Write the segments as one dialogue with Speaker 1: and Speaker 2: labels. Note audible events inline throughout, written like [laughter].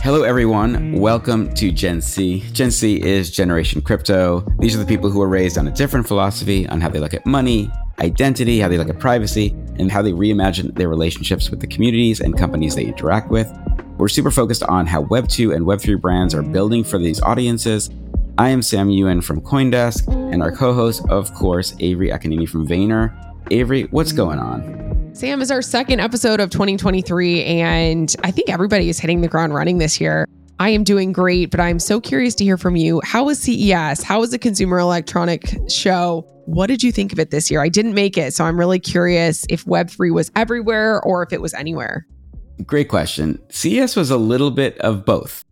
Speaker 1: Hello, everyone. Welcome to Gen C. Gen C is Generation Crypto. These are the people who are raised on a different philosophy on how they look at money, identity, how they look at privacy, and how they reimagine their relationships with the communities and companies they interact with. We're super focused on how Web2 and Web3 brands are building for these audiences. I am Sam Ewen from Coindesk, and our co host, of course, Avery Akkineni from Vayner. Avery, what's going on?
Speaker 2: Sam is our second episode of 2023, and I think everybody is hitting the ground running this year. I am doing great, but I'm so curious to hear from you. How was CES? How was the Consumer Electronic Show? What did you think of it this year? I didn't make it, so I'm really curious if Web3 was everywhere or if it was anywhere.
Speaker 1: Great question. CES was a little bit of both.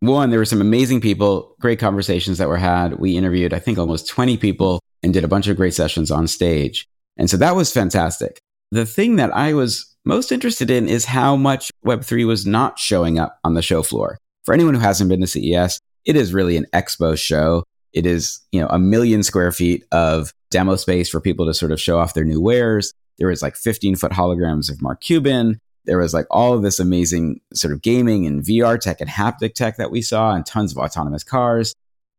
Speaker 1: One, there were some amazing people, great conversations that were had. We interviewed, I think, almost 20 people and did a bunch of great sessions on stage. And so that was fantastic. The thing that I was most interested in is how much Web3 was not showing up on the show floor. For anyone who hasn't been to CES, it is really an expo show. It is, you know, a million square feet of demo space for people to sort of show off their new wares. There was like 15 foot holograms of Mark Cuban. There was like all of this amazing sort of gaming and VR tech and haptic tech that we saw and tons of autonomous cars.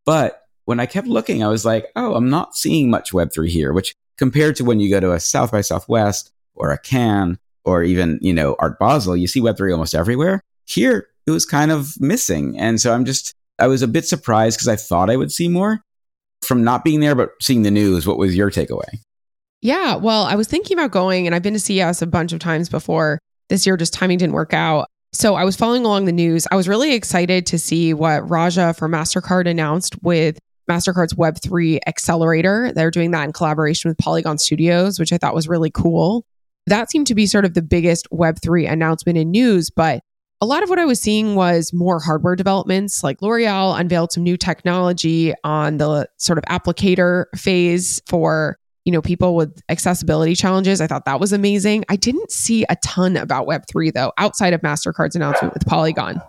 Speaker 1: But when I kept looking, I was like, oh, I'm not seeing much Web3 here, which compared to when you go to a South by Southwest or a Cannes or even, you know, Art Basel, you see Web3 almost everywhere. Here, it was kind of missing. And so I'm just, I was a bit surprised because I thought I would see more from not being there, but seeing the news. What was your takeaway?
Speaker 2: Yeah, well, I was thinking about going and I've been to CES a bunch of times before. This year, just timing didn't work out. So I was following along the news. I was really excited to see what Raja from MasterCard announced with MasterCard's Web3 Accelerator. They're doing that in collaboration with Polygon Studios, which I thought was really cool that seemed to be sort of the biggest Web3 announcement in news. But a lot of what I was seeing was more hardware developments, like L'Oreal unveiled some new technology on the sort of applicator phase for you know people with accessibility challenges. I thought that was amazing. I didn't see a ton about Web3 though, outside of Mastercard's announcement with Polygon.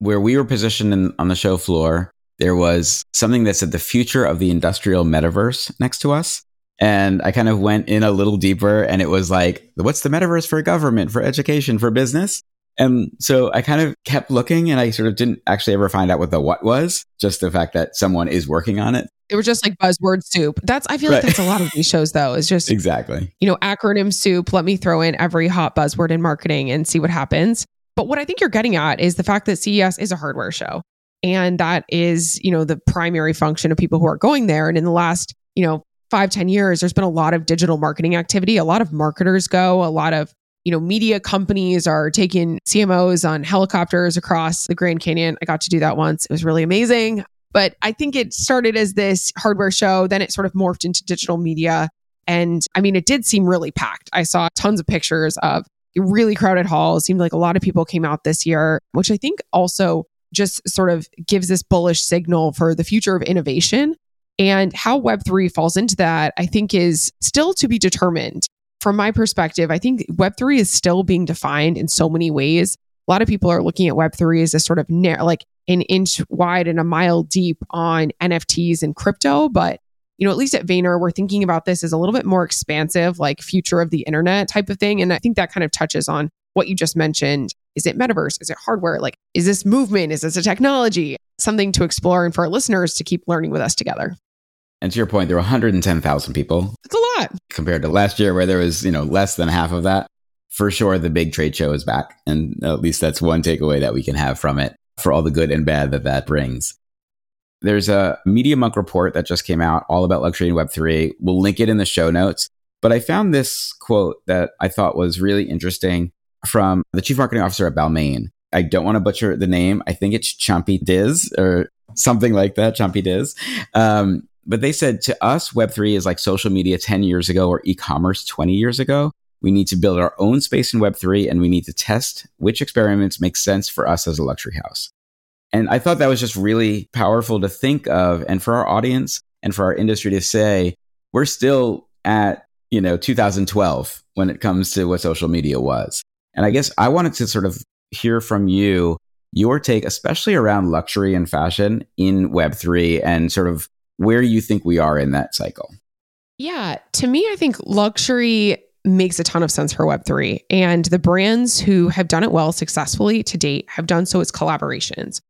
Speaker 1: Where we were positioned in, on the show floor, there was something that said the future of the industrial metaverse next to us. And I kind of went in a little deeper and it was like, what's the metaverse for government, for education, for business? And so I kind of kept looking and I sort of didn't actually ever find out what the what was, just the fact that someone is working on it.
Speaker 2: It was just like buzzword soup. That's I feel right. like that's a lot of these shows though. Is just
Speaker 1: exactly
Speaker 2: you know acronym soup. Let me throw in every hot buzzword in marketing and see what happens. But what I think you're getting at is the fact that CES is a hardware show, and that is you know the primary function of people who are going there. And in the last you know five ten years, there's been a lot of digital marketing activity. A lot of marketers go, a lot of you know, media companies are taking CMOs on helicopters across the Grand Canyon. I got to do that once. It was really amazing. But I think it started as this hardware show, then it sort of morphed into digital media. And I mean, it did seem really packed. I saw tons of pictures of really crowded halls. Seemed like a lot of people came out this year, which I think also just sort of gives this bullish signal for the future of innovation and how Web3 falls into that, I think, is still to be determined. From my perspective, I think Web3 is still being defined in so many ways. A lot of people are looking at Web3 as a sort of narrow, like an inch wide and a mile deep on NFTs and crypto. But, you know, at least at Vayner, we're thinking about this as a little bit more expansive, like future of the internet type of thing. And I think that kind of touches on what you just mentioned. Is it metaverse? Is it hardware? Like, is this movement? Is this a technology? Something to explore and for our listeners to keep learning with us together.
Speaker 1: And to your point, there were 110,000 people.
Speaker 2: It's a lot
Speaker 1: compared to last year, where there was you know less than half of that. For sure, the big trade show is back, and at least that's one takeaway that we can have from it for all the good and bad that that brings. There's a Media Monk report that just came out all about luxury and Web3. We'll link it in the show notes. But I found this quote that I thought was really interesting from the chief marketing officer at Balmain. I don't want to butcher the name. I think it's Champy Diz or something like that, Champy Diz. Um, but they said to us, Web3 is like social media 10 years ago or e commerce 20 years ago. We need to build our own space in Web3 and we need to test which experiments make sense for us as a luxury house. And I thought that was just really powerful to think of and for our audience and for our industry to say, we're still at, you know, 2012 when it comes to what social media was. And I guess I wanted to sort of hear from you your take, especially around luxury and fashion in Web3 and sort of where you think we are in that cycle.
Speaker 2: Yeah, to me, I think luxury makes a ton of sense for Web3. And the brands who have done it well successfully to date have done so as collaborations.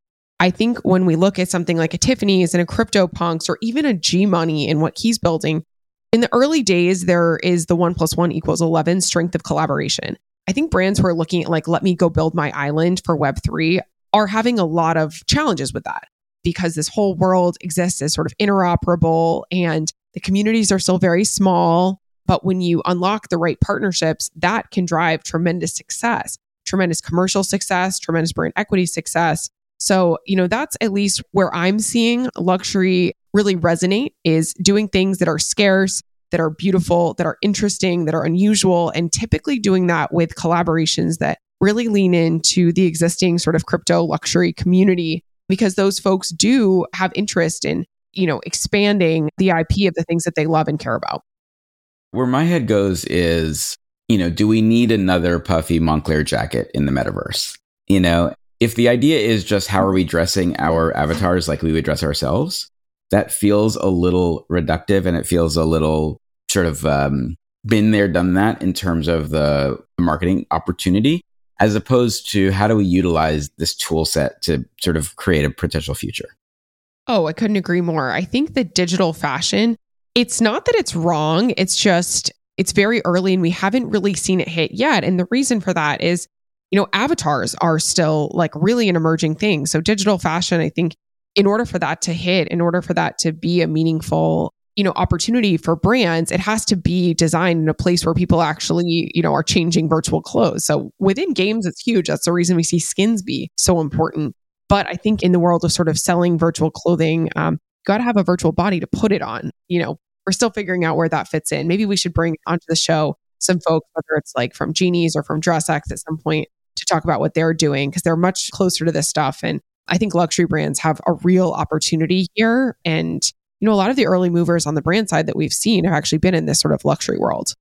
Speaker 2: I think when we look at something like a Tiffany's and a CryptoPunks or even a Gmoney and what he's building, in the early days, there is the one plus one equals 11 strength of collaboration. I think brands who are looking at like, let me go build my island for Web3 are having a lot of challenges with that because this whole world exists as sort of interoperable and the communities are still very small. But when you unlock the right partnerships, that can drive tremendous success, tremendous commercial success, tremendous brand equity success. So, you know, that's at least where I'm seeing luxury really resonate is doing things that are scarce, that are beautiful, that are interesting, that are unusual, and typically doing that with collaborations that really lean into the existing sort of crypto luxury community because those folks do have interest in, you know, expanding the IP of the things that they love and care about.
Speaker 1: Where my head goes is, you know, do we need another puffy Moncler jacket in the metaverse? You know, if the idea is just how are we dressing our avatars like we would dress ourselves, that feels a little reductive and it feels a little sort of um, been there, done that in terms of the marketing opportunity, as opposed to how do we utilize this tool set to sort of create a potential future?
Speaker 2: Oh, I couldn't agree more. I think that digital fashion, it's not that it's wrong, it's just it's very early and we haven't really seen it hit yet. And the reason for that is, you know, avatars are still like really an emerging thing. So digital fashion, I think in order for that to hit, in order for that to be a meaningful, you know, opportunity for brands, it has to be designed in a place where people actually, you know, are changing virtual clothes. So within games, it's huge. That's the reason we see skins be so important. But I think in the world of sort of selling virtual clothing, um, you got to have a virtual body to put it on. You know, we're still figuring out where that fits in. Maybe we should bring onto the show some folks, whether it's like from Genies or from DressX at some point to talk about what they're doing because they're much closer to this stuff. And I think luxury brands have a real opportunity here. And, you know, a lot of the early movers on the brand side that we've seen have actually been in this sort of luxury world.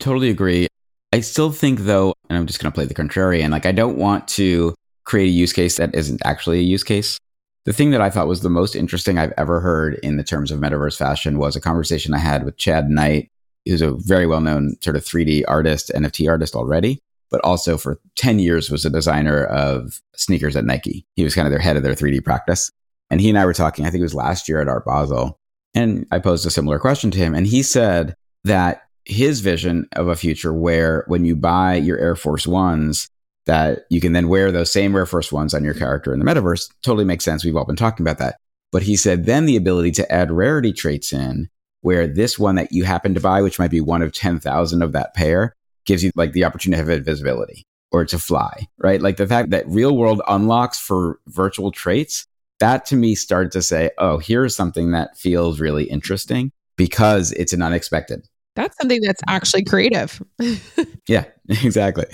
Speaker 1: Totally agree. I still think, though, and I'm just going to play the contrarian, like, I don't want to create a use case that isn't actually a use case. The thing that I thought was the most interesting I've ever heard in the terms of metaverse fashion was a conversation I had with Chad Knight, who's a very well known sort of 3D artist, NFT artist already but also for 10 years was a designer of sneakers at Nike. He was kind of their head of their 3D practice. And he and I were talking, I think it was last year at Art Basel. And I posed a similar question to him. And he said that his vision of a future where when you buy your Air Force Ones, that you can then wear those same Air Force Ones on your character in the metaverse totally makes sense. We've all been talking about that. But he said then the ability to add rarity traits in where this one that you happen to buy, which might be one of 10,000 of that pair, gives you like the opportunity to have invisibility or to fly, right? Like the fact that real world unlocks for virtual traits, that to me started to say, oh, here's something that feels really interesting because it's an unexpected.
Speaker 2: That's something that's actually creative. [laughs]
Speaker 1: yeah, [laughs] exactly.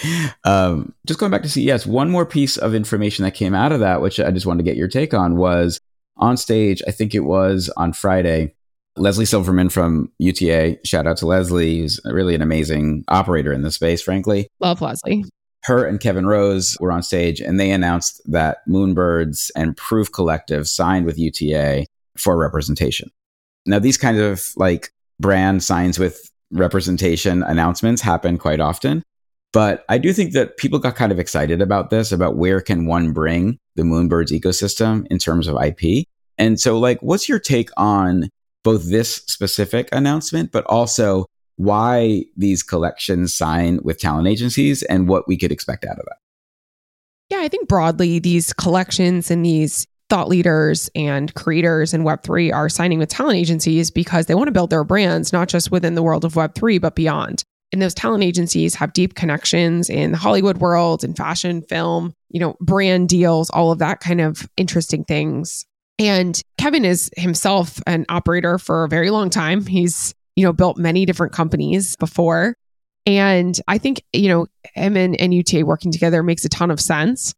Speaker 1: Um, just going back to CES, one more piece of information that came out of that, which I just wanted to get your take on, was on stage, I think it was on Friday, Leslie Silverman from UTA, shout out to Leslie, who's really an amazing operator in the space, frankly.
Speaker 2: Love Leslie.
Speaker 1: Her and Kevin Rose were on stage and they announced that Moonbirds and Proof Collective signed with UTA for representation. Now, these kinds of like brand signs with representation announcements happen quite often. But I do think that people got kind of excited about this, about where can one bring the Moonbirds ecosystem in terms of IP. And so, like, what's your take on both this specific announcement, but also why these collections sign with talent agencies and what we could expect out of that.
Speaker 2: Yeah, I think broadly, these collections and these thought leaders and creators in Web3 are signing with talent agencies because they want to build their brands, not just within the world of Web3, but beyond. And those talent agencies have deep connections in the Hollywood world, in fashion, film, you know, brand deals, all of that kind of interesting things. And Kevin is himself an operator for a very long time. He's, you know, built many different companies before. And I think, you know, him and, and UTA working together makes a ton of sense.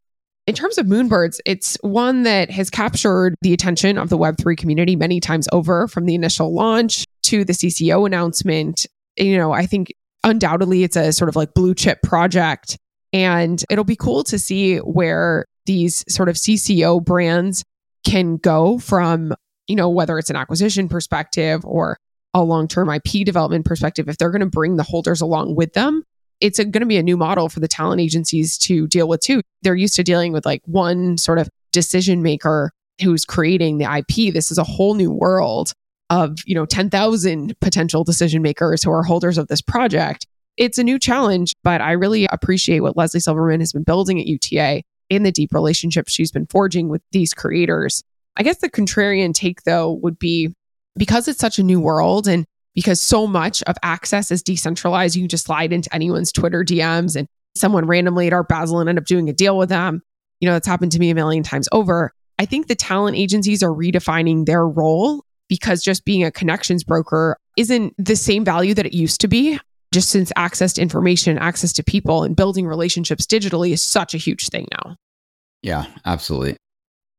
Speaker 2: In terms of Moonbirds, it's one that has captured the attention of the Web3 community many times over from the initial launch to the CC0 announcement. You know, I think undoubtedly it's a sort of like blue chip project. And it'll be cool to see where these sort of CC0 brands can go from, you know, whether it's an acquisition perspective or a long term IP development perspective, if they're going to bring the holders along with them, it's going to be a new model for the talent agencies to deal with too. They're used to dealing with like one sort of decision maker who's creating the IP. This is a whole new world of, you know, 10,000 potential decision makers who are holders of this project. It's a new challenge, but I really appreciate what Leslie Silverman has been building at UTA and the deep relationships she's been forging with these creators. I guess the contrarian take though would be because it's such a new world and because so much of access is decentralized, you can just slide into anyone's Twitter DMs and someone randomly at Art Basel and end up doing a deal with them. You know, that's happened to me a million times over. I think the talent agencies are redefining their role because just being a connections broker isn't the same value that it used to be. Just since access to information, access to people, and building relationships digitally is such a huge thing now.
Speaker 1: Yeah, absolutely.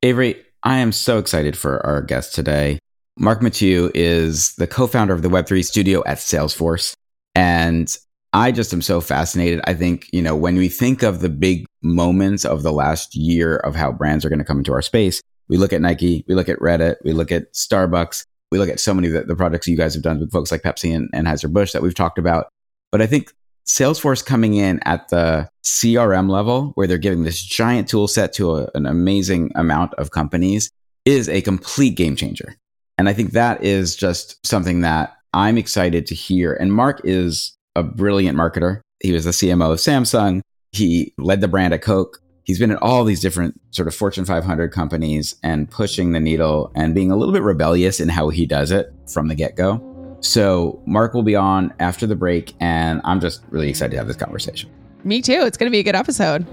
Speaker 1: Avery, I am so excited for our guest today. Marc Mathieu is the co founder of the Web3 studio at Salesforce. And I just am so fascinated. I think, you know, when we think of the big moments of the last year of how brands are going to come into our space, we look at Nike, we look at Reddit, we look at Starbucks, we look at so many of the, the projects you guys have done with folks like Pepsi and, Anheuser-Busch that we've talked about. But I think Salesforce coming in at the CRM level, where they're giving this giant tool set to a, an amazing amount of companies, is a complete game changer. And I think that is just something that I'm excited to hear. And Marc is a brilliant marketer. He was the CMO of Samsung. He led the brand at Coke. He's been at all these different sort of Fortune 500 companies and pushing the needle and being a little bit rebellious in how he does it from the get go. So, Marc will be on after the break, and I'm just really excited to have this conversation.
Speaker 2: Me too. It's going to be a good episode.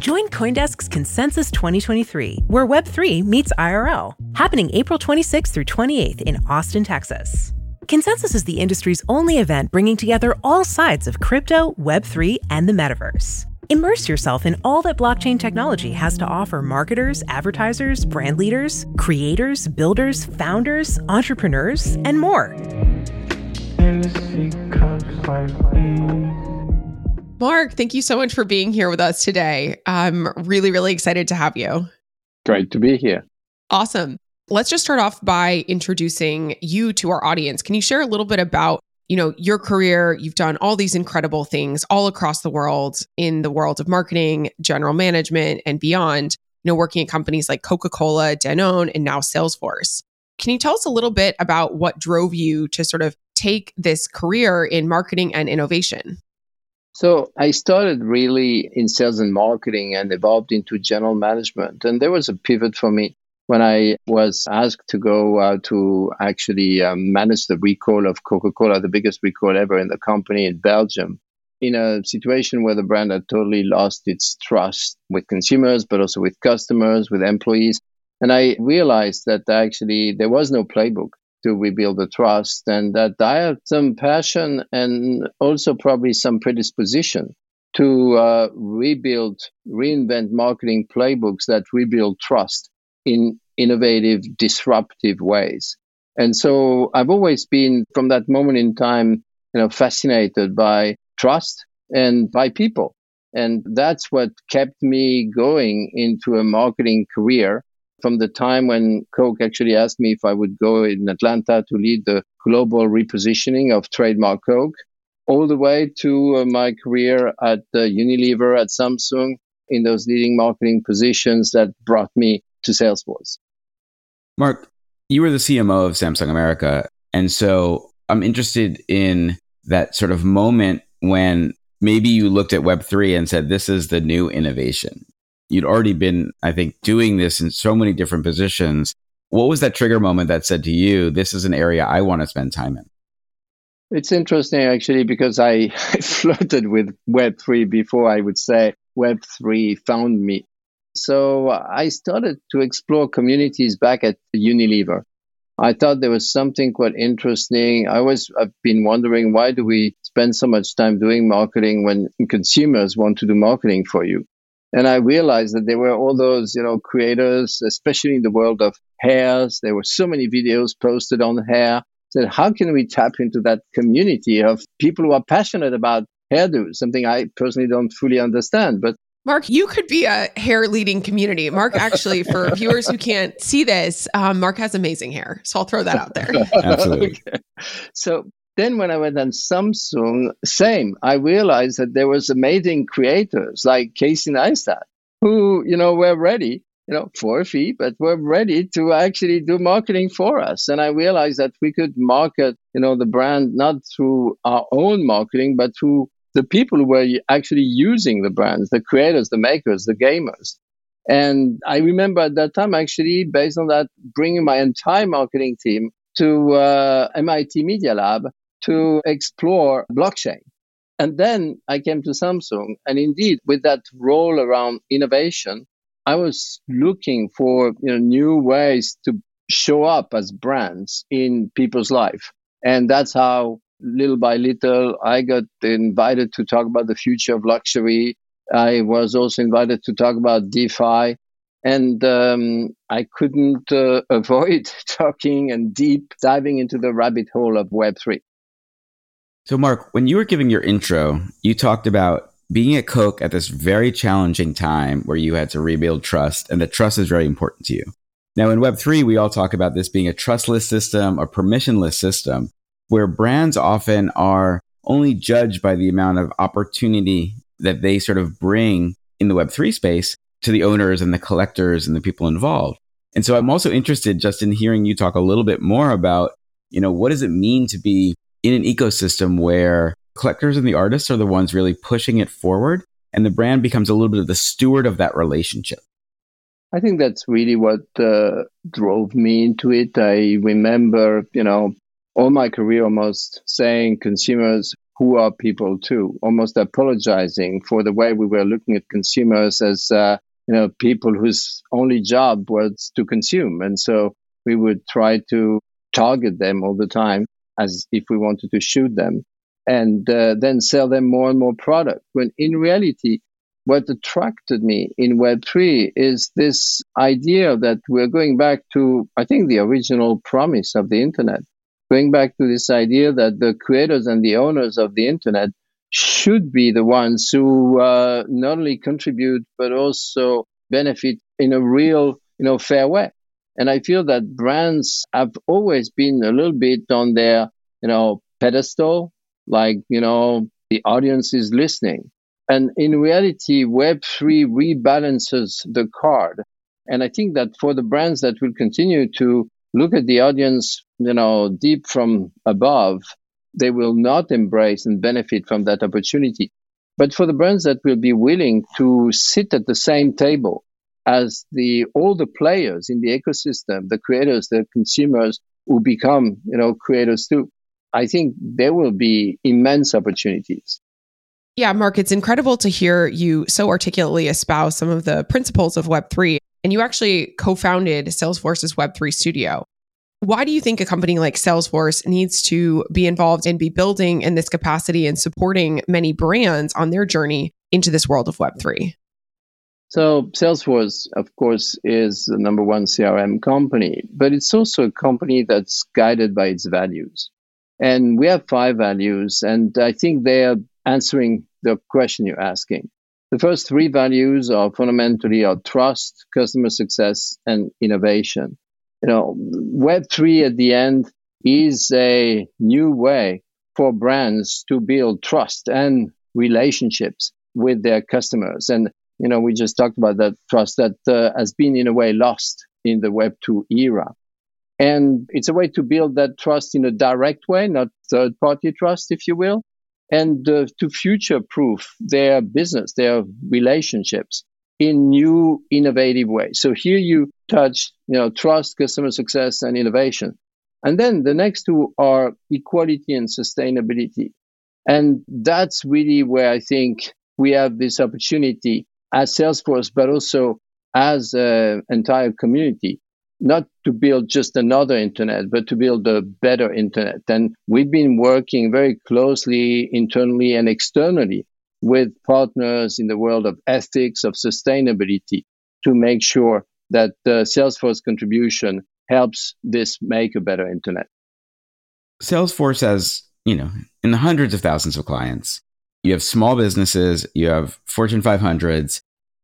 Speaker 3: Join Coindesk's Consensus 2023, where Web3 meets IRL, happening April 26th through 28th in Austin, Texas. Consensus is the industry's only event bringing together all sides of crypto, Web3, and the metaverse. Immerse yourself in all that blockchain technology has to offer marketers, advertisers, brand leaders, creators, builders, founders, entrepreneurs, and more.
Speaker 2: Marc, thank you so much for being here with us today. I'm really, really excited to have you.
Speaker 4: Great to be here.
Speaker 2: Awesome. Let's just start off by introducing you to our audience. Can you share a little bit about you know, your career, you've done all these incredible things all across the world in the world of marketing, general management, and beyond, you know, working at companies like Coca Cola, Danone, and now Salesforce. Can you tell us a little bit about what drove you to sort of take this career in marketing and innovation?
Speaker 4: So I started really in sales and marketing and evolved into general management. And there was a pivot for me when I was asked to go uh, to actually um, manage the recall of Coca Cola, the biggest recall ever in the company in Belgium, in a situation where the brand had totally lost its trust with consumers, but also with customers, with employees. And I realized that actually there was no playbook to rebuild the trust and that I had some passion and also probably some predisposition to uh, rebuild, reinvent marketing playbooks that rebuild trust in innovative, disruptive ways. And so I've always been, from that moment in time, you know, fascinated by trust and by people. And that's what kept me going into a marketing career from the time when Coke actually asked me if I would go in Atlanta to lead the global repositioning of trademark Coke, all the way to uh, my career at uh, Unilever, at Samsung, in those leading marketing positions that brought me to Salesforce.
Speaker 1: Marc, you were the CMO of Samsung America. And so I'm interested in that sort of moment when maybe you looked at Web3 and said, this is the new innovation. You'd already been, I think, doing this in so many different positions. What was that trigger moment that said to you, this is an area I want to spend time in?
Speaker 4: It's interesting actually because I, [laughs] I flirted with Web3 before I would say Web3 found me. So I started to explore communities back at Unilever. I thought there was something quite interesting. I always I've been wondering why do we spend so much time doing marketing when consumers want to do marketing for you? And I realized that there were all those, you know, creators, especially in the world of hairs. There were so many videos posted on hair. Said, how can we tap into that community of people who are passionate about hairdos? Something I personally don't fully understand, but
Speaker 2: Marc, you could be a hair leading community. Marc, actually, for [laughs] viewers who can't see this, um, Marc has amazing hair. So I'll throw that out there. [laughs]
Speaker 1: Absolutely.
Speaker 4: Okay. So then when I went on Samsung, same. I realized that there was amazing creators like Casey Neistat who, you know, were ready, you know, for a fee, but were ready to actually do marketing for us. And I realized that we could market, you know, the brand not through our own marketing, but through the people who were actually using the brands, the creators, the makers, the gamers. And I remember at that time, actually, based on that, bringing my entire marketing team to uh, MIT Media Lab to explore blockchain. And then I came to Samsung. And indeed, with that role around innovation, I was looking for you know, new ways to show up as brands in people's life. And that's how little by little, I got invited to talk about the future of luxury. I was also invited to talk about DeFi. And um, I couldn't uh, [laughs] avoid [laughs] talking and deep diving into the rabbit hole of Web3.
Speaker 1: So, Marc, when you were giving your intro, you talked about being at Coke at this very challenging time where you had to rebuild trust, and that trust is very important to you. Now, in Web3, we all talk about this being a trustless system, a permissionless system where brands often are only judged by the amount of opportunity that they sort of bring in the Web3 space to the owners and the collectors and the people involved. And so I'm also interested just in hearing you talk a little bit more about, you know, what does it mean to be in an ecosystem where collectors and the artists are the ones really pushing it forward and the brand becomes a little bit of the steward of that relationship?
Speaker 4: I think that's really what uh, drove me into it. I remember, you know, all my career almost saying consumers who are people too, almost apologizing for the way we were looking at consumers as uh, you know people whose only job was to consume, and so we would try to target them all the time as if we wanted to shoot them, and uh, then sell them more and more product. When in reality, what attracted me in Web3 is this idea that we're going back to, I think, the original promise of the internet going back to this idea that the creators and the owners of the internet should be the ones who uh, not only contribute but also benefit in a real, you know, fair way. And I feel that brands have always been a little bit on their, you know, pedestal, like, you know, the audience is listening. And in reality, Web3 rebalances the card. And I think that for the brands that will continue to look at the audience, you know, deep from above, they will not embrace and benefit from that opportunity. But for the brands that will be willing to sit at the same table as the all the players in the ecosystem, the creators, the consumers who become, you know, creators too, I think there will be immense opportunities.
Speaker 2: Yeah, Marc, it's incredible to hear you so articulately espouse some of the principles of Web3 and you actually co founded Salesforce's Web3 studio. Why do you think a company like Salesforce needs to be involved and be building in this capacity and supporting many brands on their journey into this world of Web3?
Speaker 4: So, Salesforce, of course, is the number one CRM company, but it's also a company that's guided by its values. And we have five values, and I think they are answering the question you're asking. The first three values are fundamentally are trust, customer success, and innovation. You know, Web3 at the end is a new way for brands to build trust and relationships with their customers. And, you know, we just talked about that trust that uh, has been in a way lost in the Web2 era. And it's a way to build that trust in a direct way, not third party trust, if you will and uh, to future proof their business, their relationships in new innovative ways. So here you touch, you know, trust, customer success, and innovation. And then the next two are equality and sustainability. And that's really where I think we have this opportunity as Salesforce, but also as an entire community not to build just another internet, but to build a better internet. And we've been working very closely internally and externally with partners in the world of ethics, of sustainability, to make sure that the Salesforce contribution helps this make a better internet.
Speaker 1: Salesforce has, you know, in the hundreds of thousands of clients. You have small businesses, you have Fortune 500s,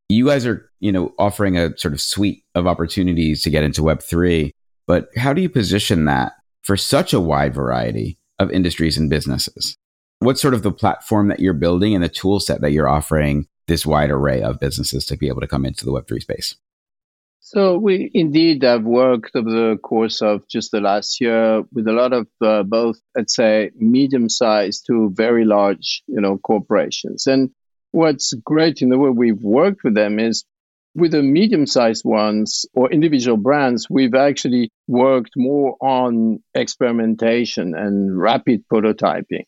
Speaker 1: you guys are, you know, offering a sort of suite of opportunities to get into Web3, but how do you position that for such a wide variety of industries and businesses? What's sort of the platform that you're building and the tool set that you're offering this wide array of businesses to be able to come into the Web3 space?
Speaker 4: So we indeed have worked over the course of just the last year with a lot of uh, both, let's say, medium-sized to very large, you know, corporations. And what's great in the way we've worked with them is with the medium-sized ones or individual brands, we've actually worked more on experimentation and rapid prototyping.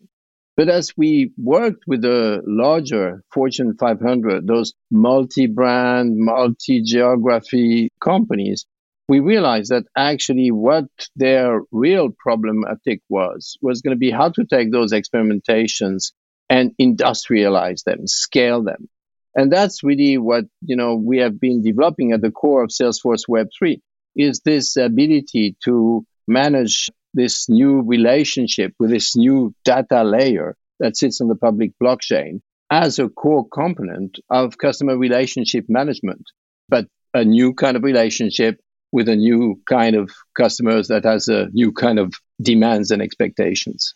Speaker 4: But as we worked with the larger Fortune 500, those multi-brand, multi-geography companies, we realized that actually what their real problematic was was going to be how to take those experimentations and industrialize them, scale them. And that's really what, you know, we have been developing at the core of Salesforce Web3 is this ability to manage this new relationship with this new data layer that sits on the public blockchain as a core component of customer relationship management, but a new kind of relationship with a new kind of customers that has a new kind of demands and expectations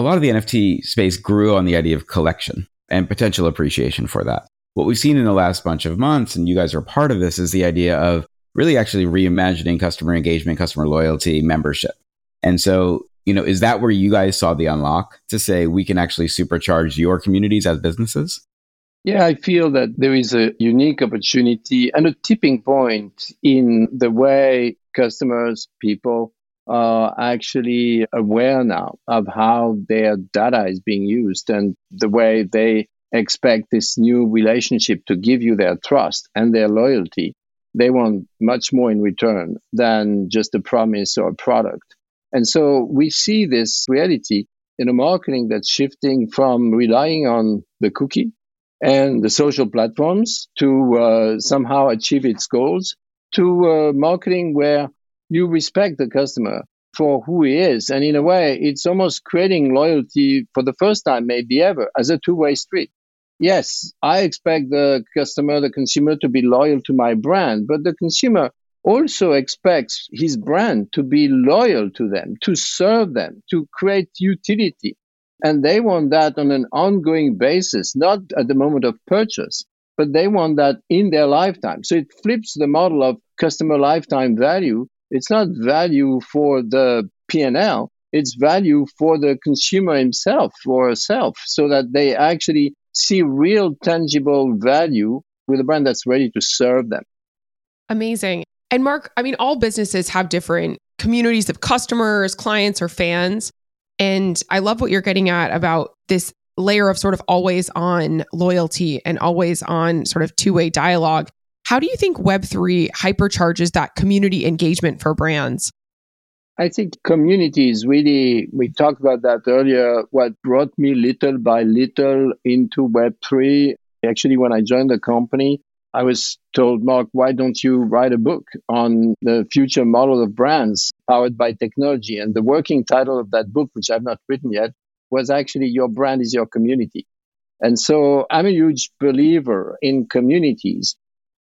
Speaker 1: a lot of the NFT space grew on the idea of collection and potential appreciation for that. What we've seen in the last bunch of months, and you guys are part of this, is the idea of really actually reimagining customer engagement, customer loyalty, membership. And so, you know, is that where you guys saw the unlock to say we can actually supercharge your communities as businesses?
Speaker 4: Yeah, I feel that there is a unique opportunity and a tipping point in the way customers, people uh, are actually aware now of how their data is being used and the way they expect this new relationship to give you their trust and their loyalty. They want much more in return than just a promise or a product. And so we see this reality in a marketing that's shifting from relying on the cookie and the social platforms to uh, somehow achieve its goals to uh, marketing where you respect the customer for who he is. And in a way, it's almost creating loyalty for the first time, maybe ever, as a two way street. Yes, I expect the customer, the consumer to be loyal to my brand, but the consumer also expects his brand to be loyal to them, to serve them, to create utility. And they want that on an ongoing basis, not at the moment of purchase, but they want that in their lifetime. So it flips the model of customer lifetime value it's not value for the P&L. It's value for the consumer himself or herself so that they actually see real tangible value with a brand that's ready to serve them.
Speaker 2: Amazing. And Marc, I mean, all businesses have different communities of customers, clients, or fans. And I love what you're getting at about this layer of sort of always on loyalty and always on sort of two way dialogue. How do you think Web3 hypercharges that community engagement for brands?
Speaker 4: I think community is really, we talked about that earlier, what brought me little by little into Web3. Actually, when I joined the company, I was told, Marc, why don't you write a book on the future model of brands powered by technology? And the working title of that book, which I've not written yet, was actually Your Brand is Your Community. And so I'm a huge believer in communities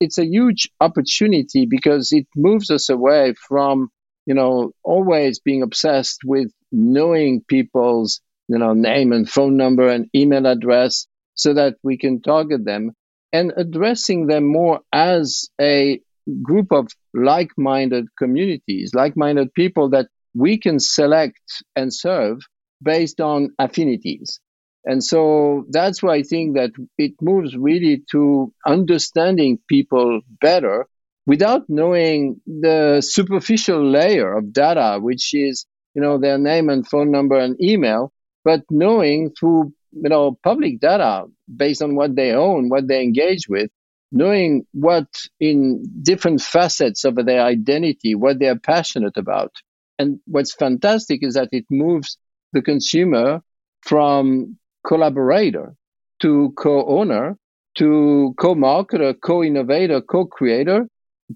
Speaker 4: it's a huge opportunity because it moves us away from you know always being obsessed with knowing people's you know name and phone number and email address so that we can target them and addressing them more as a group of like-minded communities like-minded people that we can select and serve based on affinities. And so that's why I think that it moves really to understanding people better without knowing the superficial layer of data, which is, you know, their name and phone number and email, but knowing through, you know, public data based on what they own, what they engage with, knowing what in different facets of their identity, what they're passionate about. And what's fantastic is that it moves the consumer from collaborator to co-owner to co-marketer, co-innovator, co-creator,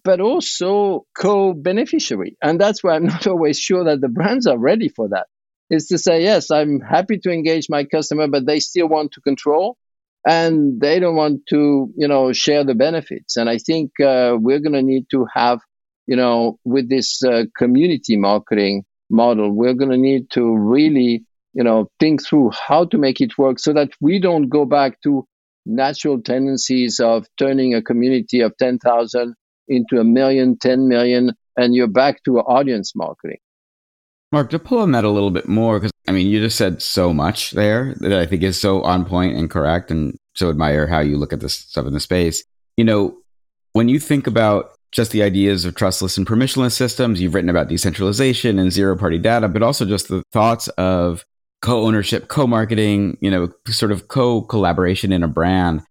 Speaker 4: but also co-beneficiary. And that's why I'm [laughs] not always sure that the brands are ready for that. Is to say, yes, I'm happy to engage my customer, but they still want to control. and they don't want to, you know, share the benefits. And I think uh, we're going to need to have, you know, with this uh, community marketing model, we're going to need to really, you know, think through how to make it work so that we don't go back to natural tendencies of turning a community of 10,000 into a million, 10 million, and you're back to audience marketing.
Speaker 1: Marc, to pull on that a little bit more, because I mean, you just said so much there that I think is so on point and correct, and so admire how you look at this stuff in the space. You know, when you think about just the ideas of trustless and permissionless systems, you've written about decentralization and zero party data, but also just the thoughts of co-ownership, co-marketing, you know, sort of co-collaboration in a brand,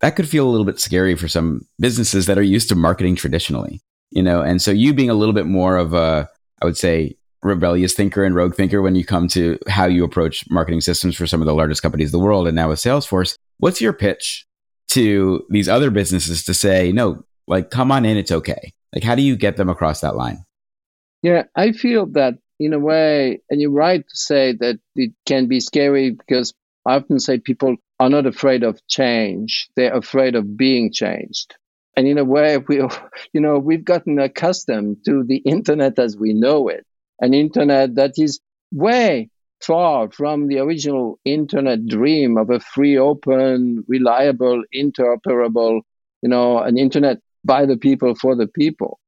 Speaker 1: that could feel a little bit scary for some businesses that are used to marketing traditionally, you know. And so you being a little bit more of a, I would say, rebellious thinker and rogue thinker when you come to how you approach marketing systems for some of the largest companies in the world and now with Salesforce, what's your pitch to these other businesses to say, no, like come on in, it's okay. Like how do you get them across that line?
Speaker 4: Yeah, I feel that in a way, and you're right to say that it can be scary because I often say people are not afraid of change; they're afraid of being changed. And in a way, we, [laughs] you know, we've gotten accustomed to the internet as we know it, an internet that is way far from the original internet dream of a free, open, reliable, interoperable, you know, an internet by the people for the people.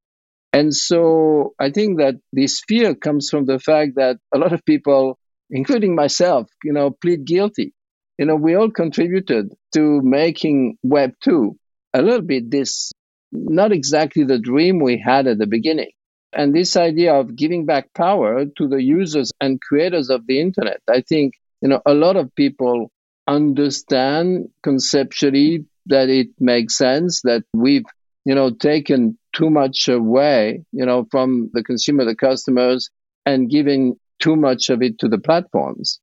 Speaker 4: And so I think that this fear comes from the fact that a lot of people, including myself, you know, plead guilty. You know, we all contributed to making Web 2 a little bit this, not exactly the dream we had at the beginning. And this idea of giving back power to the users and creators of the internet, I think, you know, a lot of people understand conceptually that it makes sense that we've, you know, taken too much away, you know, from the consumer, the customers, and giving too much of it to the platforms.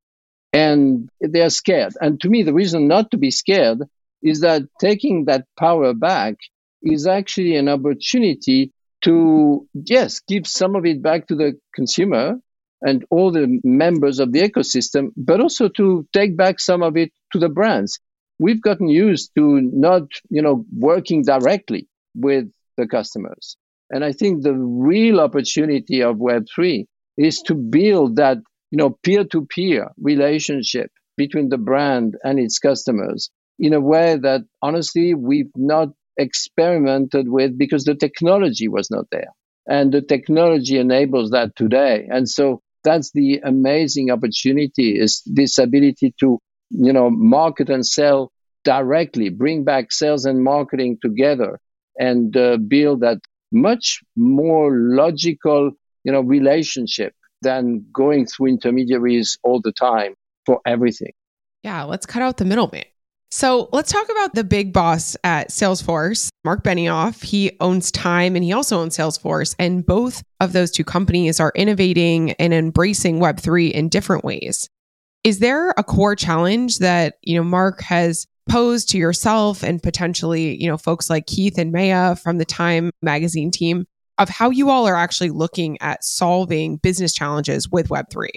Speaker 4: And they're scared. And to me, the reason not to be scared is that taking that power back is actually an opportunity to, yes, give some of it back to the consumer and all the members of the ecosystem, but also to take back some of it to the brands. We've gotten used to not, you know, working directly with the customers. And I think the real opportunity of Web3 is to build that, you know, peer-to-peer relationship between the brand and its customers in a way that honestly we've not experimented with because the technology was not there. And the technology enables that today. And so that's the amazing opportunity is this ability to, you know, market and sell directly, bring back sales and marketing together and uh, build that much more logical, you know, relationship than going through intermediaries all the time for everything.
Speaker 2: Yeah, let's cut out the middleman. So let's talk about the big boss at Salesforce, Marc Benioff. He owns Time and he also owns Salesforce. And both of those two companies are innovating and embracing Web3 in different ways. Is there a core challenge that, you know, Marc has posed to yourself and potentially, you know, folks like Keith and Maya from the Time magazine team of how you all are actually looking at solving business challenges with Web3?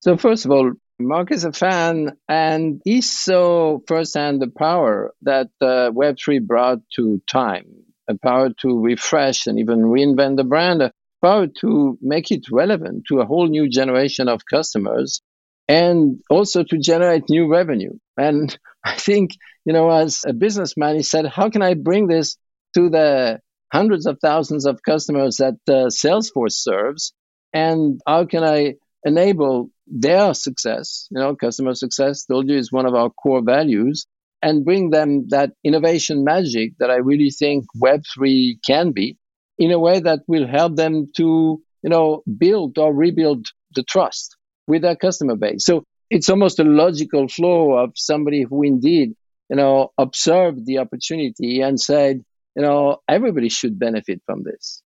Speaker 4: So, first of all, Marc is a fan, and he saw firsthand the power that uh, Web3 brought to time a power to refresh and even reinvent the brand, a power to make it relevant to a whole new generation of customers, and also to generate new revenue. And [laughs] I think, you know, as a businessman, he said, How can I bring this to the hundreds of thousands of customers that uh, Salesforce serves? And how can I enable their success, you know, customer success, told you, is one of our core values, and bring them that innovation magic that I really think Web3 can be in a way that will help them to, you know, build or rebuild the trust with their customer base. So it's almost a logical flow of somebody who indeed, you know, observed the opportunity and said, you know, everybody should benefit from this.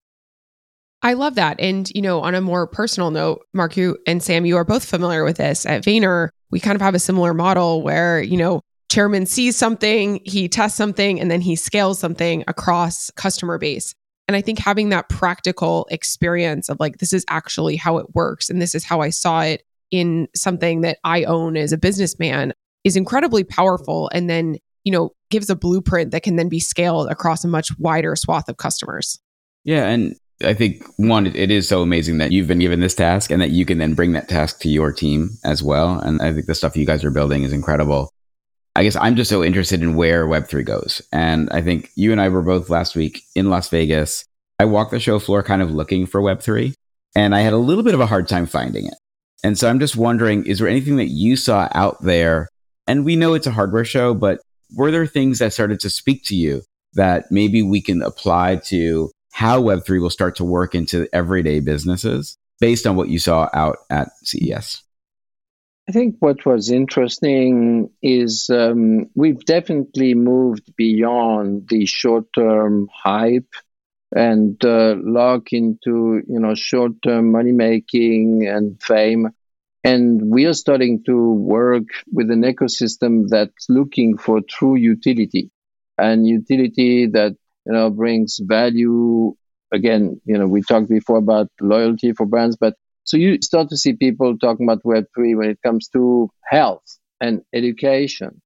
Speaker 2: I love that. And, you know, on a more personal note, Marc, you and Sam, you are both familiar with this. At Vayner, we kind of have a similar model where, you know, chairman sees something, he tests something, and then he scales something across customer base. And I think having that practical experience of like, this is actually how it works, and this is how I saw it in something that I own as a businessman, is incredibly powerful and then, you know, gives a blueprint that can then be scaled across a much wider swath of customers.
Speaker 1: Yeah. And I think one, it is so amazing that you've been given this task and that you can then bring that task to your team as well. And I think the stuff you guys are building is incredible. I guess I'm just so interested in where Web3 goes. And I think you and I were both last week in Las Vegas. I walked the show floor kind of looking for Web3, and I had a little bit of a hard time finding it. And so I'm just wondering is there anything that you saw out there? And we know it's a hardware show, but were there things that started to speak to you that maybe we can apply to how Web3 will start to work into everyday businesses based on what you saw out at CES?
Speaker 4: I think what was interesting is um, we've definitely moved beyond the short-term hype and uh, lock into you know short-term money making and fame, and we are starting to work with an ecosystem that's looking for true utility and utility that you know brings value. Again, you know we talked before about loyalty for brands, but so you start to see people talking about Web3 when it comes to health and education.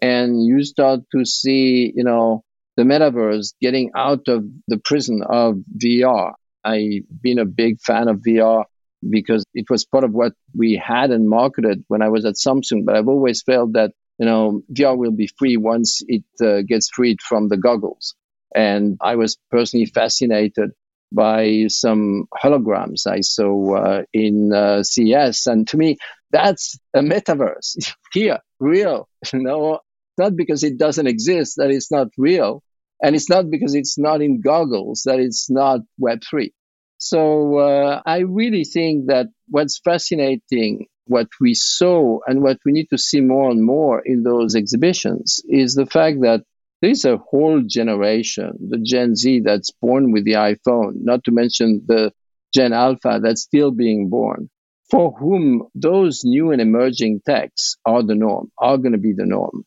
Speaker 4: And you start to see, you know, the metaverse getting out of the prison of VR. I've been a big fan of VR because it was part of what we had and marketed when I was at Samsung. But I've always felt that, you know, VR will be free once it uh, gets freed from the goggles. And I was personally fascinated by some holograms I saw uh, in uh, CES. And to me, that's a metaverse [laughs] here, real. [laughs] You know, not because it doesn't exist that it's not real, and it's not because it's not in goggles that it's not Web3. So uh, I really think that what's fascinating, what we saw, and what we need to see more and more in those exhibitions is the fact that there's a whole generation, the Gen Z that's born with the iPhone, not to mention the Gen Alpha that's still being born, for whom those new and emerging techs are the norm, are going to be the norm.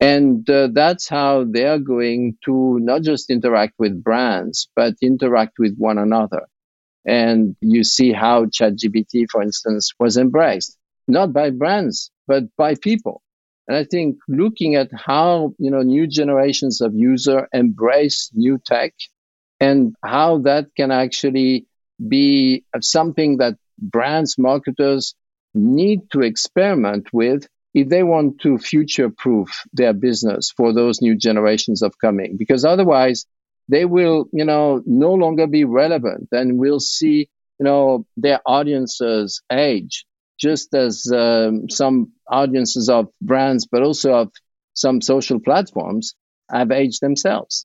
Speaker 4: And uh, that's how they're going to not just interact with brands, but interact with one another. And you see how ChatGPT, for instance, was embraced, not by brands, but by people. And I think looking at how, you know, new generations of user embrace new tech and how that can actually be something that brands, marketers need to experiment with if they want to future proof their business for those new generations of coming. Because otherwise, they will, you know, no longer be relevant and we'll see, you know, their audiences age just as um, some audiences of brands, but also of some social platforms have aged themselves.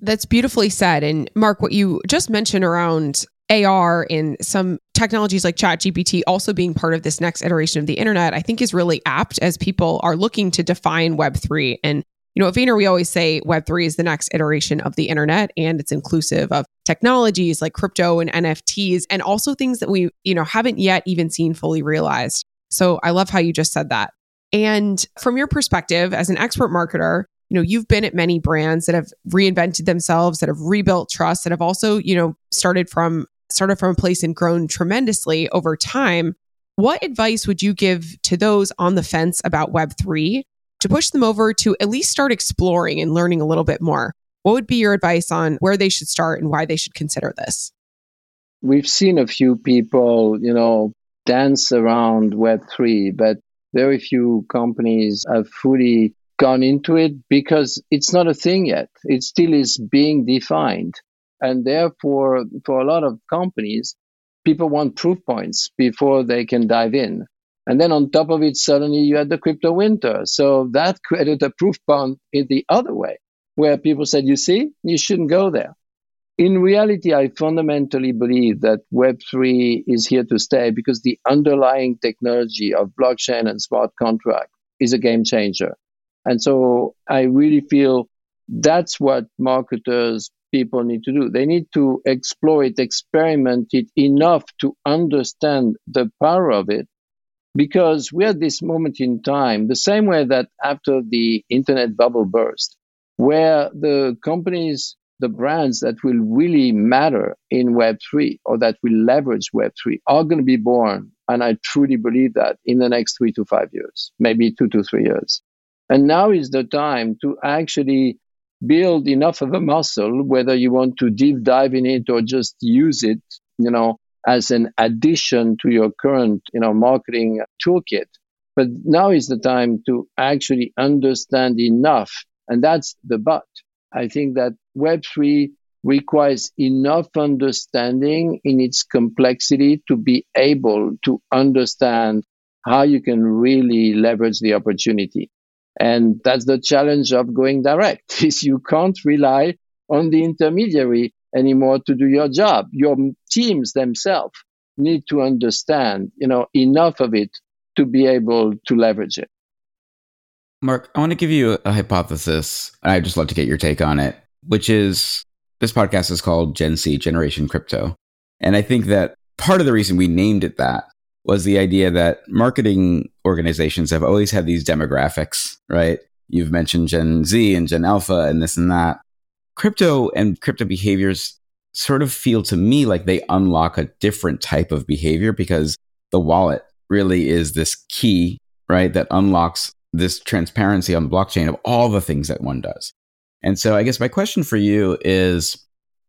Speaker 2: That's beautifully said. And Marc, what you just mentioned around AR and some technologies like ChatGPT also being part of this next iteration of the internet, I think is really apt as people are looking to define Web3 and you know, at Vayner, we always say Web3 is the next iteration of the internet and it's inclusive of technologies like crypto and NFTs and also things that we, you know, haven't yet even seen fully realized. So I love how you just said that. And from your perspective as an expert marketer, you know, you've been at many brands that have reinvented themselves, that have rebuilt trust, that have also, you know, started from started from a place and grown tremendously over time. What advice would you give to those on the fence about Web3 to push them over to at least start exploring and learning a little bit more. What would be your advice on where they should start and why they should consider this?
Speaker 4: We've seen a few people, you know, dance around Web3, but very few companies have fully gone into it because it's not a thing yet. It still is being defined. And therefore, for a lot of companies, people want proof points before they can dive in. And then on top of it, suddenly you had the crypto winter. So that created a proof point in the other way, where people said, you see, you shouldn't go there. In reality, I fundamentally believe that Web3 is here to stay because the underlying technology of blockchain and smart contract is a game changer. And so I really feel that's what marketers, people need to do. They need to exploit, experiment it enough to understand the power of it because we're at this moment in time, the same way that after the internet bubble burst, where the companies, the brands that will really matter in Web3 or that will leverage Web3 are going to be born and I truly believe that in the next three to five years, maybe two to three years. And now is the time to actually build enough of a muscle, whether you want to deep dive in it or just use it, you know, as an addition to your current, you know, marketing toolkit. But now is the time to actually understand enough. And that's the but. I think that Web3 requires enough understanding in its complexity to be able to understand how you can really leverage the opportunity. And that's the challenge of going direct [laughs] is you can't rely on the intermediary anymore to do your job. Your teams themselves need to understand, you know, enough of it to be able to leverage it.
Speaker 1: Marc, I want to give you a hypothesis. I'd just love to get your take on it, which is this podcast is called Gen C, Generation Crypto. And I think that part of the reason we named it that was the idea that marketing organizations have always had these demographics, right? You've mentioned Gen Z and Gen Alpha and this and that. Crypto and crypto behaviors sort of feel to me like they unlock a different type of behavior because the wallet really is this key, right? That unlocks this transparency on the blockchain of all the things that one does. And so I guess my question for you is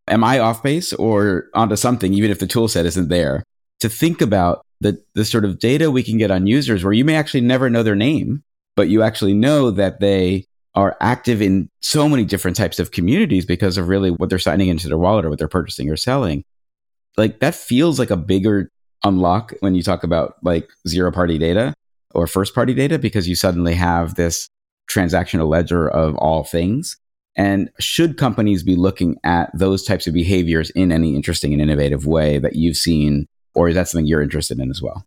Speaker 1: Am I off base or onto something, even if the tool set isn't there, to think about the, the sort of data we can get on users where you may actually never know their name, but you actually know that they are active in so many different types of communities because of really what they're signing into their wallet or what they're purchasing or selling. Like that feels like a bigger unlock when you talk about like zero party data or first party data because you suddenly have this transactional ledger of all things and should companies be looking at those types of behaviors in any interesting and innovative way that you've seen, or is that something you're interested in as well?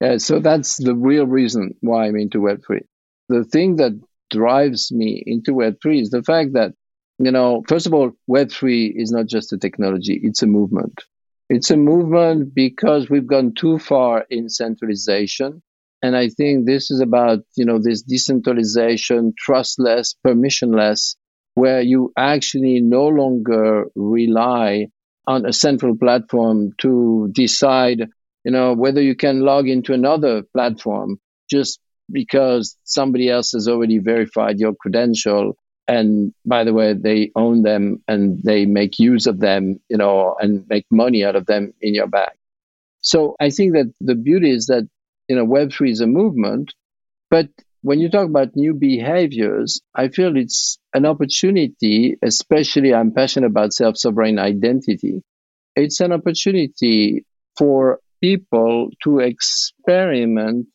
Speaker 4: Yeah, so that's the real reason why I'm into Web3. The thing that drives me into Web3 is the fact that, you know, first of all, Web3 is not just a technology, it's a movement. It's a movement because we've gone too far in centralization. And I think this is about, you know, this decentralization, trustless, permissionless where you actually no longer rely on a central platform to decide, you know, whether you can log into another platform just because somebody else has already verified your credential. And by the way, they own them and they make use of them, you know, and make money out of them in your bag. So I think that the beauty is that, you know, Web3 is a movement, but when you talk about new behaviors, I feel it's an opportunity, especially I'm passionate about self sovereign identity. It's an opportunity for people to experiment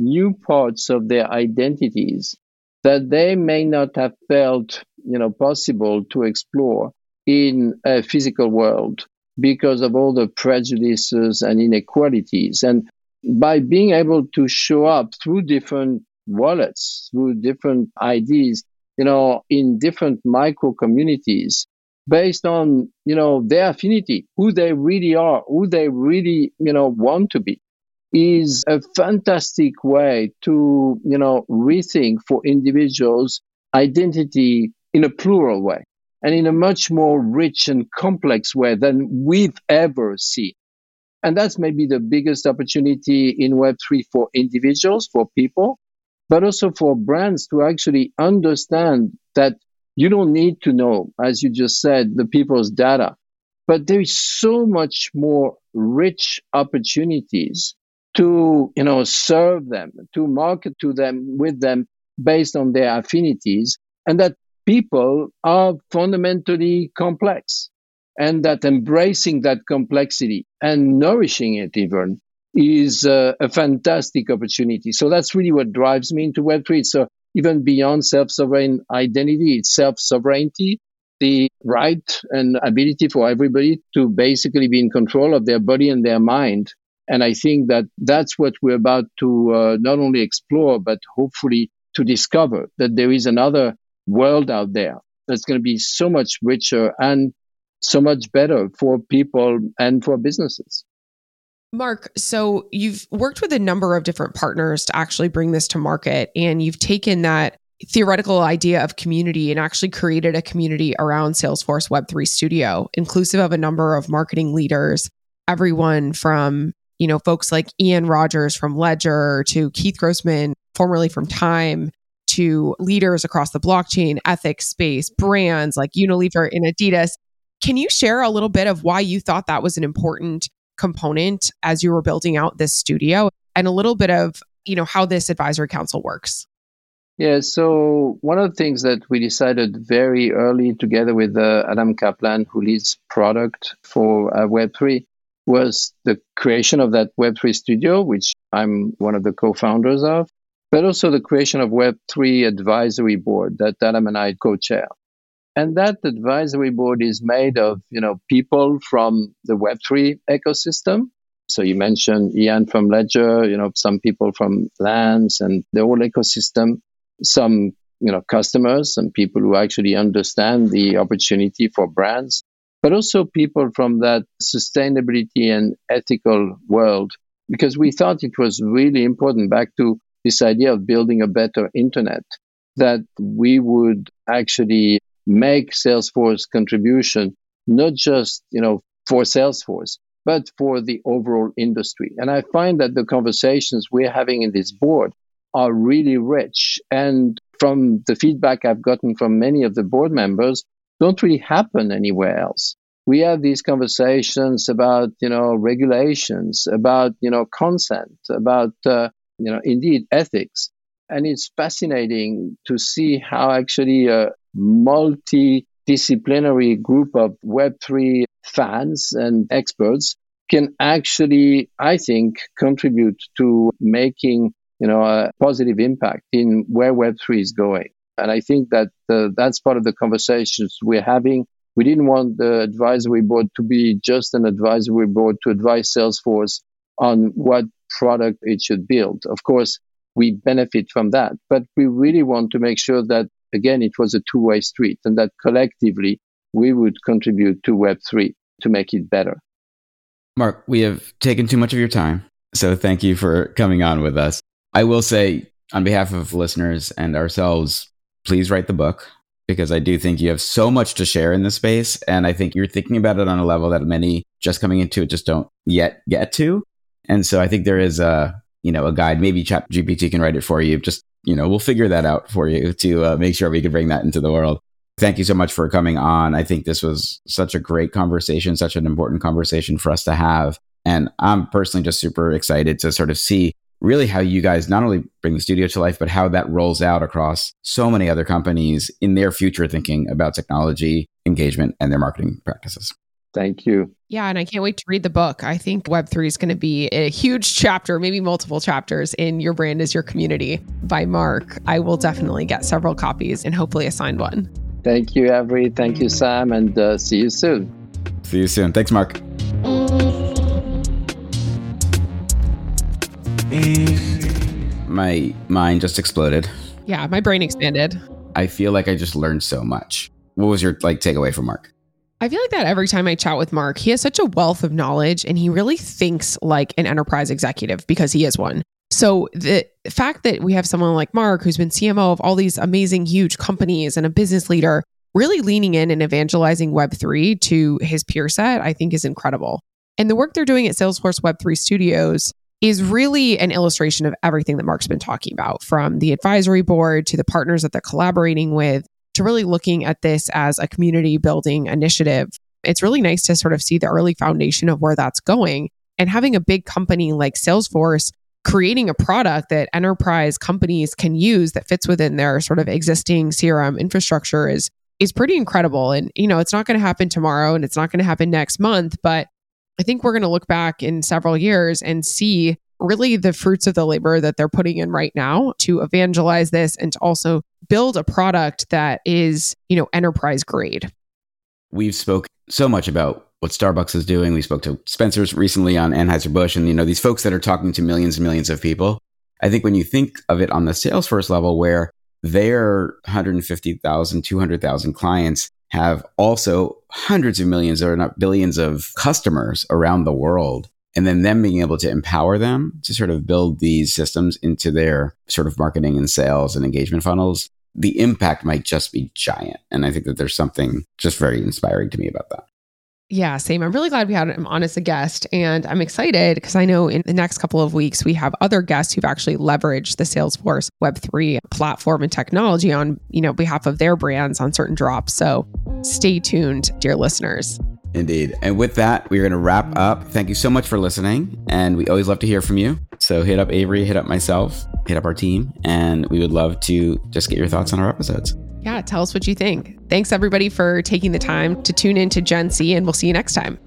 Speaker 4: new parts of their identities that they may not have felt you know possible to explore in a physical world because of all the prejudices and inequalities. And by being able to show up through different wallets through different IDs, you know, in different micro communities based on, you know, their affinity, who they really are, who they really, you know, want to be is a fantastic way to, you know, rethink for individuals identity in a plural way and in a much more rich and complex way than we've ever seen. And that's maybe the biggest opportunity in Web3 for individuals, for people, but also for brands to actually understand that you don't need to know, as you just said, the people's data. But there is so much more rich opportunities to, you know, serve them, to market to them with them based on their affinities, and that people are fundamentally complex, and that embracing that complexity and nourishing it even is uh, a fantastic opportunity. So that's really what drives me into Web3. So even beyond self-sovereign identity, it's self-sovereignty, the right and ability for everybody to basically be in control of their body and their mind. And I think that that's what we're about to uh, not only explore, but hopefully to discover that there is another world out there that's going to be so much richer and so much better for people and for businesses.
Speaker 2: Marc, so you've worked with a number of different partners to actually bring this to market, and you've taken that theoretical idea of community and actually created a community around Salesforce Web3 Studio, inclusive of a number of marketing leaders, everyone from you know, folks like Ian Rogers from Ledger to Keith Grossman, formerly from Time, to leaders across the blockchain, ethics space, brands like Unilever and Adidas. Can you share a little bit of why you thought that was an important component as you were building out this studio and a little bit of, you know, how this advisory council works?
Speaker 4: Yeah, so one of the things that we decided very early together with uh, Adam Kaplan, who leads product for uh, Web3, was the creation of that Web3 studio, which I'm one of the co founders of, but also the creation of Web3 advisory board that Adam and I co chair. And that advisory board is made of, you know, people from the Web3 ecosystem. So you mentioned Ian from Ledger, you know, some people from Lens and the whole ecosystem some you know customers, some people who actually understand the opportunity for brands, but also people from that sustainability and ethical world, because we thought it was really important back to this idea of building a better internet that we would actually make Salesforce contribution not just you know for Salesforce but for the overall industry. And I find that the conversations we're having in this board are really rich. And from the feedback I've gotten from many of the board members, don't really happen anywhere else. We have these conversations about, you know, regulations, about, you know, consent, about, uh, you know, indeed ethics. And it's fascinating to see how actually a multidisciplinary group of Web3 fans and experts can actually, I think, contribute to making you know, a positive impact in where Web3 is going. And I think that uh, that's part of the conversations we're having. We didn't want the advisory board to be just an advisory board to advise Salesforce on what product it should build. Of course, we benefit from that, but we really want to make sure that, again, it was a two way street and that collectively we would contribute to Web3 to make it better.
Speaker 1: Marc, we have taken too much of your time. So thank you for coming on with us. I will say, on behalf of listeners and ourselves, please write the book because I do think you have so much to share in this space. And I think you're thinking about it on a level that many just coming into it just don't yet get to. And so I think there is a, you know, a guide. Maybe Chat GPT can write it for you. Just, you know, we'll figure that out for you to uh, make sure we can bring that into the world. Thank you so much for coming on. I think this was such a great conversation, such an important conversation for us to have. And I'm personally just super excited to sort of see really how you guys not only bring the studio to life, but how that rolls out across so many other companies in their future thinking about technology, engagement, and their marketing practices.
Speaker 4: Thank you.
Speaker 2: Yeah, and I can't wait to read the book. I think Web3 is going to be a huge [laughs] chapter, maybe multiple chapters in Your Brand is Your Community by Marc. I will definitely get several copies and hopefully a signed one.
Speaker 4: Thank you, Avery. Thank you, Sam, and uh, see you soon.
Speaker 1: See you soon. Thanks, Marc. My mind just exploded.
Speaker 2: Yeah, my brain expanded.
Speaker 1: I feel like I just learned so much. What was your like takeaway from Marc?
Speaker 2: I feel like that every time I chat with Marc, he has such a wealth of knowledge and he really thinks like an enterprise executive because he is one. So the fact that we have someone like Marc who's been CMO of all these amazing huge companies and a business leader really leaning in and evangelizing web3 to his peer set, I think is incredible. And the work they're doing at Salesforce Web3 Studios is really an illustration of everything that Marc's been talking about from the advisory board to the partners that they're collaborating with to really looking at this as a community building initiative. It's really nice to sort of see the early foundation of where that's going and having a big company like Salesforce creating a product that enterprise companies can use that fits within their sort of existing CRM infrastructure is is pretty incredible and you know it's not going to happen tomorrow and it's not going to happen next month but I think we're going to look back in several years and see really the fruits of the labor that they're putting in right now to evangelize this and to also build a product that is, you know, enterprise grade.
Speaker 1: We've spoke so much about what Starbucks is doing. We spoke to Spencer's recently on Anheuser-Busch and you know these folks that are talking to millions and millions of people. I think when you think of it on the Salesforce level where their 150,000, 200,000 clients have also hundreds of millions or not billions of customers around the world. And then them being able to empower them to sort of build these systems into their sort of marketing and sales and engagement funnels, the impact might just be giant. And I think that there's something just very inspiring to me about that.
Speaker 2: Yeah, same. I'm really glad we had him on as a guest. And I'm excited because I know in the next couple of weeks, we have other guests who've actually leveraged the Salesforce Web3 platform and technology on, you know, behalf of their brands on certain drops. So stay tuned, dear listeners.
Speaker 1: Indeed. And with that, we're going to wrap up. Thank you so much for listening. And we always love to hear from you. So hit up Avery, hit up myself, hit up our team, and we would love to just get your thoughts on our episodes.
Speaker 2: Yeah, tell us what you think. Thanks, everybody, for taking the time to tune in to Gen C, and we'll see you next time.